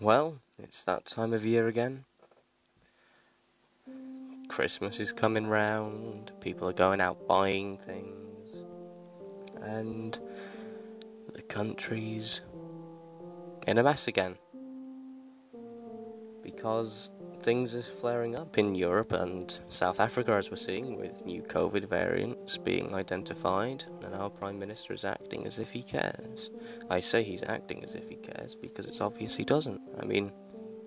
Well, it's that time of year again. Christmas is coming round, people are going out buying things, and the country's in a mess again. Because things are flaring up in Europe and South Africa, as we're seeing, with new COVID variants being identified, and our Prime Minister is acting as if he cares. I say he's acting as if he cares because it's obvious he doesn't. I mean,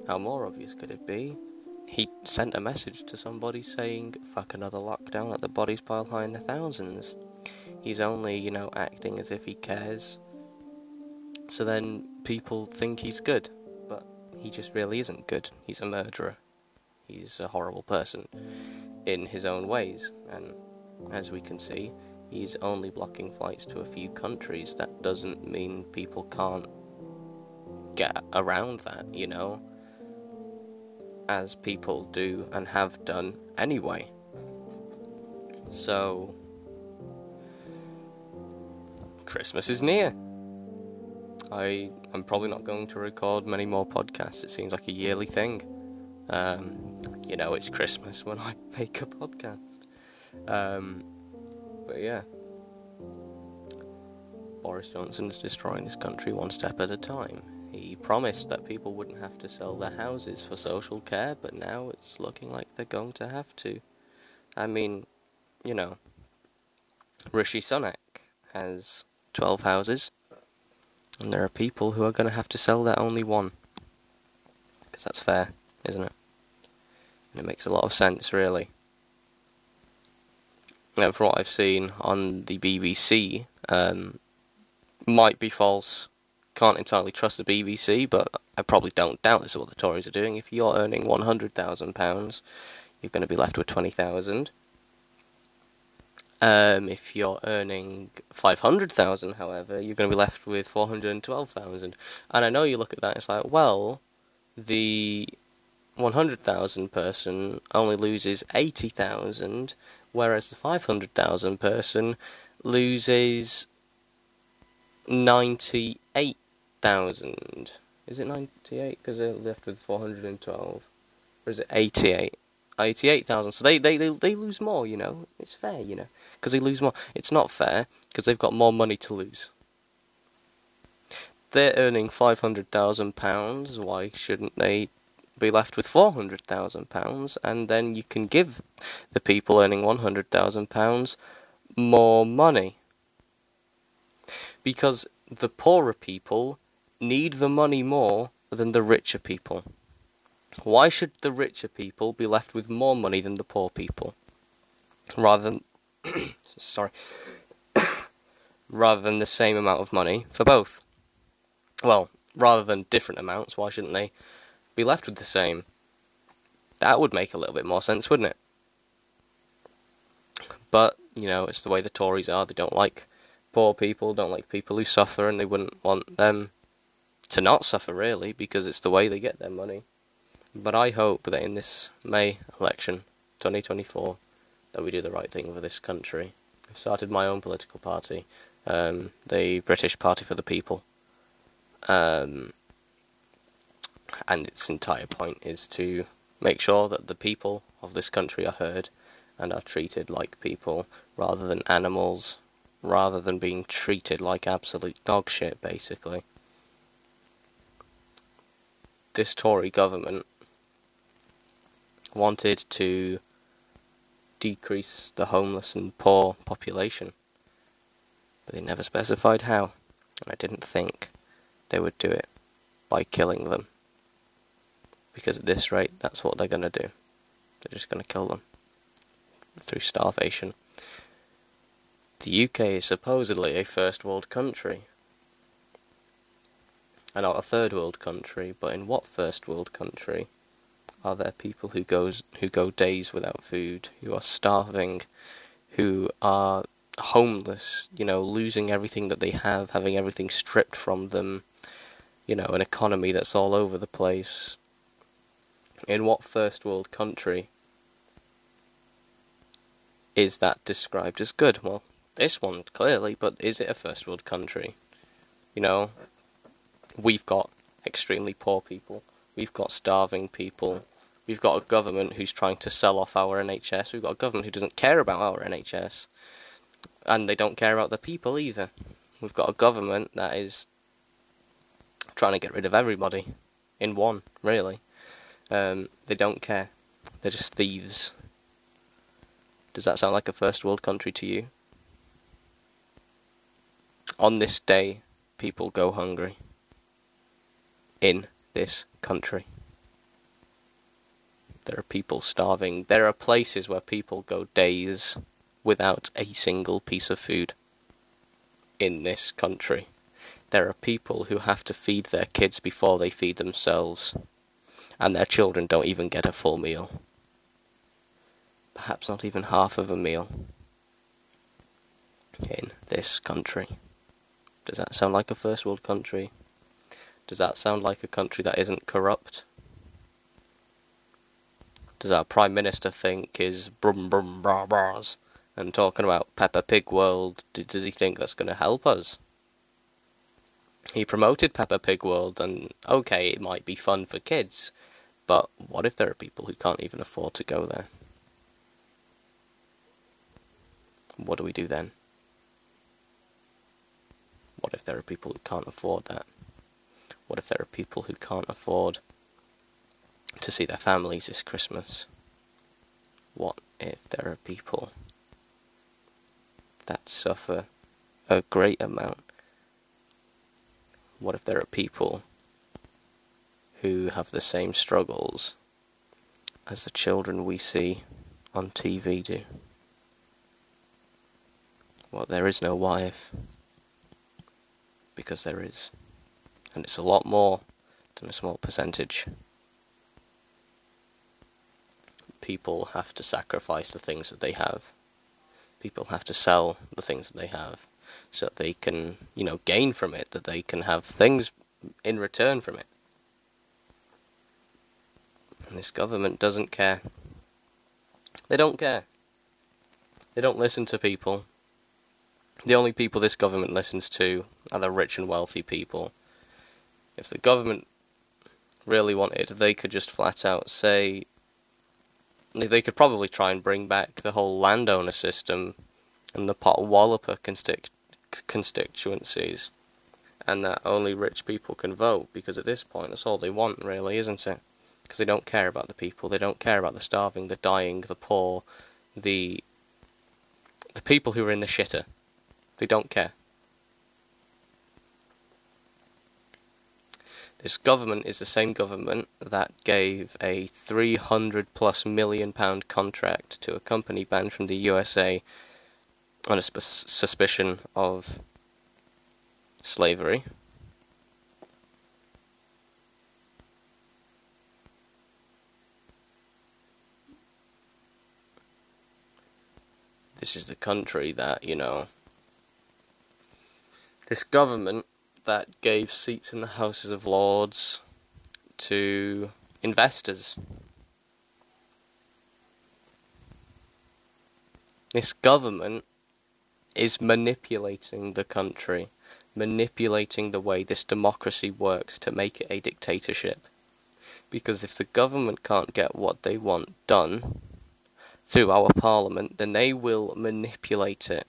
how more obvious could it be? He sent a message to somebody saying, fuck another lockdown, let the bodies pile high in the thousands. He's only, you know, acting as if he cares. So then people think he's good, but he just really isn't good. He's a murderer he's a horrible person in his own ways. And as we can see, he's only blocking flights to a few countries. That doesn't mean people can't get around that, you know, as people do and have done anyway. So, Christmas is near. I am probably not going to record many more podcasts. It seems like a yearly thing. Um, you know, it's Christmas when I make a podcast. Um, but yeah, Boris Johnson's destroying this country one step at a time. He promised that people wouldn't have to sell their houses for social care, but now it's looking like they're going to have to. I mean, you know, Rishi Sunak has 12 houses, and there are people who are going to have to sell their only one. Because that's fair, isn't it? It makes a lot of sense, really. And from what I've seen on the BBC, um, might be false. Can't entirely trust the BBC, but I probably don't doubt this is what the Tories are doing. If you're earning one hundred thousand pounds, you're going to be left with twenty thousand. Um, if you're earning five hundred thousand, however, you're going to be left with four hundred and twelve thousand. And I know you look at that, it's like, well, the 100,000 person only loses 80,000, whereas the 500,000 person loses 98,000. Is it 98? Because they're left with 412. Or is it 88? 88,000. So they, they, they, they lose more, you know. It's fair, you know. Because they lose more. It's not fair because they've got more money to lose. They're earning £500,000. Why shouldn't they be left with four hundred thousand pounds, and then you can give the people earning one hundred thousand pounds more money because the poorer people need the money more than the richer people. Why should the richer people be left with more money than the poor people, rather than sorry, rather than the same amount of money for both? Well, rather than different amounts, why shouldn't they be left with the same. That would make a little bit more sense, wouldn't it? But, you know, it's the way the Tories are. They don't like poor people, don't like people who suffer, and they wouldn't want them to not suffer, really, because it's the way they get their money. But I hope that in this May election, 2024, that we do the right thing for this country. I've started my own political party, um, the British Party for the People. Um, and its entire point is to make sure that the people of this country are heard and are treated like people rather than animals, rather than being treated like absolute dog shit, basically. This Tory government wanted to decrease the homeless and poor population, but they never specified how, and I didn't think they would do it by killing them because at this rate, that's what they're going to do. They're just going to kill them through starvation. The UK is supposedly a first world country. And not a third world country, but in what first world country are there people who goes who go days without food, who are starving, who are homeless, you know, losing everything that they have, having everything stripped from them, you know, an economy that's all over the place, in what first world country is that described as good? Well, this one clearly, but is it a first world country? You know, we've got extremely poor people. We've got starving people. We've got a government who's trying to sell off our NHS. We've got a government who doesn't care about our NHS. And they don't care about the people either. We've got a government that is trying to get rid of everybody in one, really. Um, they don't care. They're just thieves. Does that sound like a first world country to you? On this day, people go hungry. In this country. There are people starving. There are places where people go days without a single piece of food. In this country. There are people who have to feed their kids before they feed themselves. And their children don't even get a full meal perhaps not even half of a meal in this country. Does that sound like a first world country? Does that sound like a country that isn't corrupt? Does our Prime Minister think is brum brum bra bras and talking about Peppa Pig World? Does he think that's going to help us? He promoted Peppa Pig World, and okay, it might be fun for kids, but what if there are people who can't even afford to go there? what do we do then? What if there are people who can't afford that? What if there are people who can't afford to see their families this Christmas? What if there are people that suffer a great amount? What if there are people who have the same struggles as the children we see on TV do? Well, there is no wife. Because there is. And it's a lot more than a small percentage. People have to sacrifice the things that they have. People have to sell the things that they have so that they can, you know, gain from it, that they can have things in return from it. And this government doesn't care. They don't care. They don't listen to people. The only people this government listens to are the rich and wealthy people. If the government really wanted, they could just flat out say they could probably try and bring back the whole landowner system and the constitu- constituencies, and that only rich people can vote, because at this point that's all they want, really, isn't it? Because they don't care about the people, they don't care about the starving, the dying, the poor, the the people who are in the shitter. They don't care. This government is the same government that gave a 300 plus million pound contract to a company banned from the USA on a suspicion of slavery. This is the country that, you know, this government that gave seats in the Houses of Lords to investors. This government is manipulating the country, manipulating the way this democracy works to make it a dictatorship. Because if the government can't get what they want done through our parliament, then they will manipulate it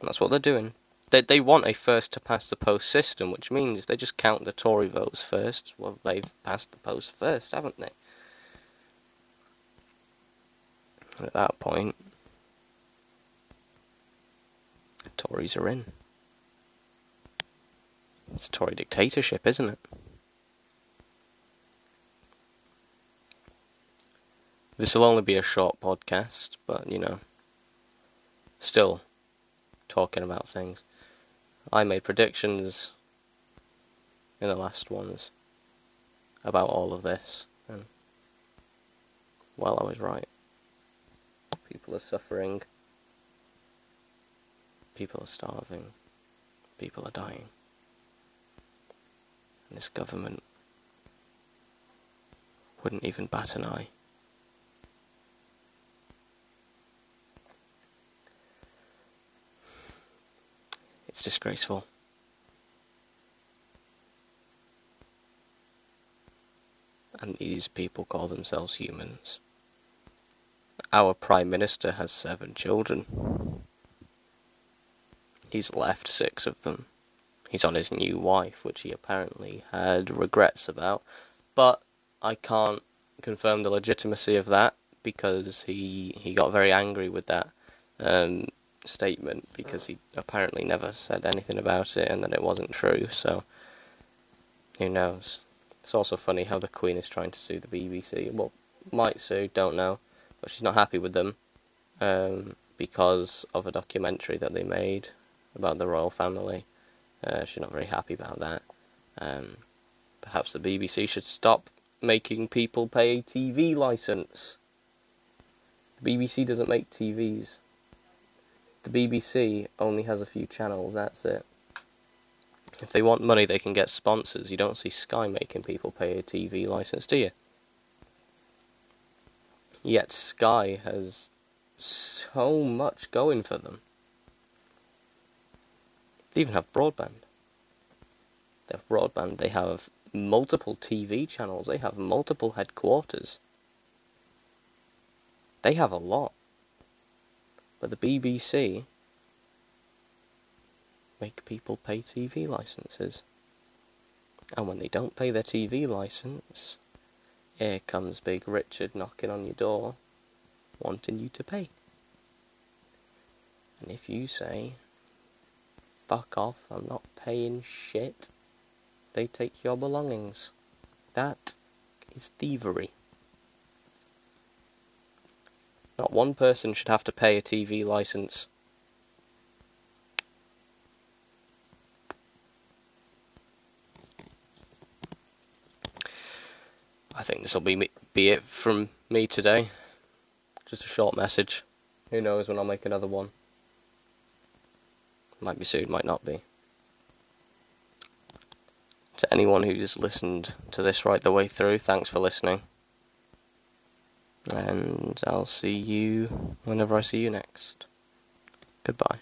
That's what they're doing. They they want a first to pass the post system, which means if they just count the Tory votes first, well, they've passed the post first, haven't they? And at that point, Tories are in. It's a Tory dictatorship, isn't it? This will only be a short podcast, but you know, still talking about things. I made predictions in the last ones about all of this, and well, I was right. People are suffering, people are starving, people are dying. And this government wouldn't even bat an eye. Disgraceful. And these people call themselves humans. Our Prime Minister has seven children. He's left six of them. He's on his new wife, which he apparently had regrets about. But I can't confirm the legitimacy of that because he he got very angry with that um, statement because he apparently never said anything about it and that it wasn't true. So who knows? It's also funny how the Queen is trying to sue the BBC. Well, might sue, don't know, but she's not happy with them um, because of a documentary that they made about the royal family. Uh, she's not very happy about that. Um, perhaps the BBC should stop making people pay a TV license. The BBC doesn't make TVs. The BBC only has a few channels, that's it. If they want money, they can get sponsors. You don't see Sky making people pay a TV license, do you? Yet Sky has so much going for them. They even have broadband. They have broadband. They have multiple TV channels. They have multiple headquarters. They have a lot. But the BBC make people pay TV licenses. And when they don't pay their TV license, here comes Big Richard knocking on your door, wanting you to pay. And if you say, fuck off, I'm not paying shit, they take your belongings. That is thievery. Not one person should have to pay a TV license. I think this will be be it from me today. Just a short message. Who knows when I'll make another one. Might be soon, might not be. To anyone who's listened to this right the way through, thanks for listening. And I'll see you whenever I see you next. Goodbye.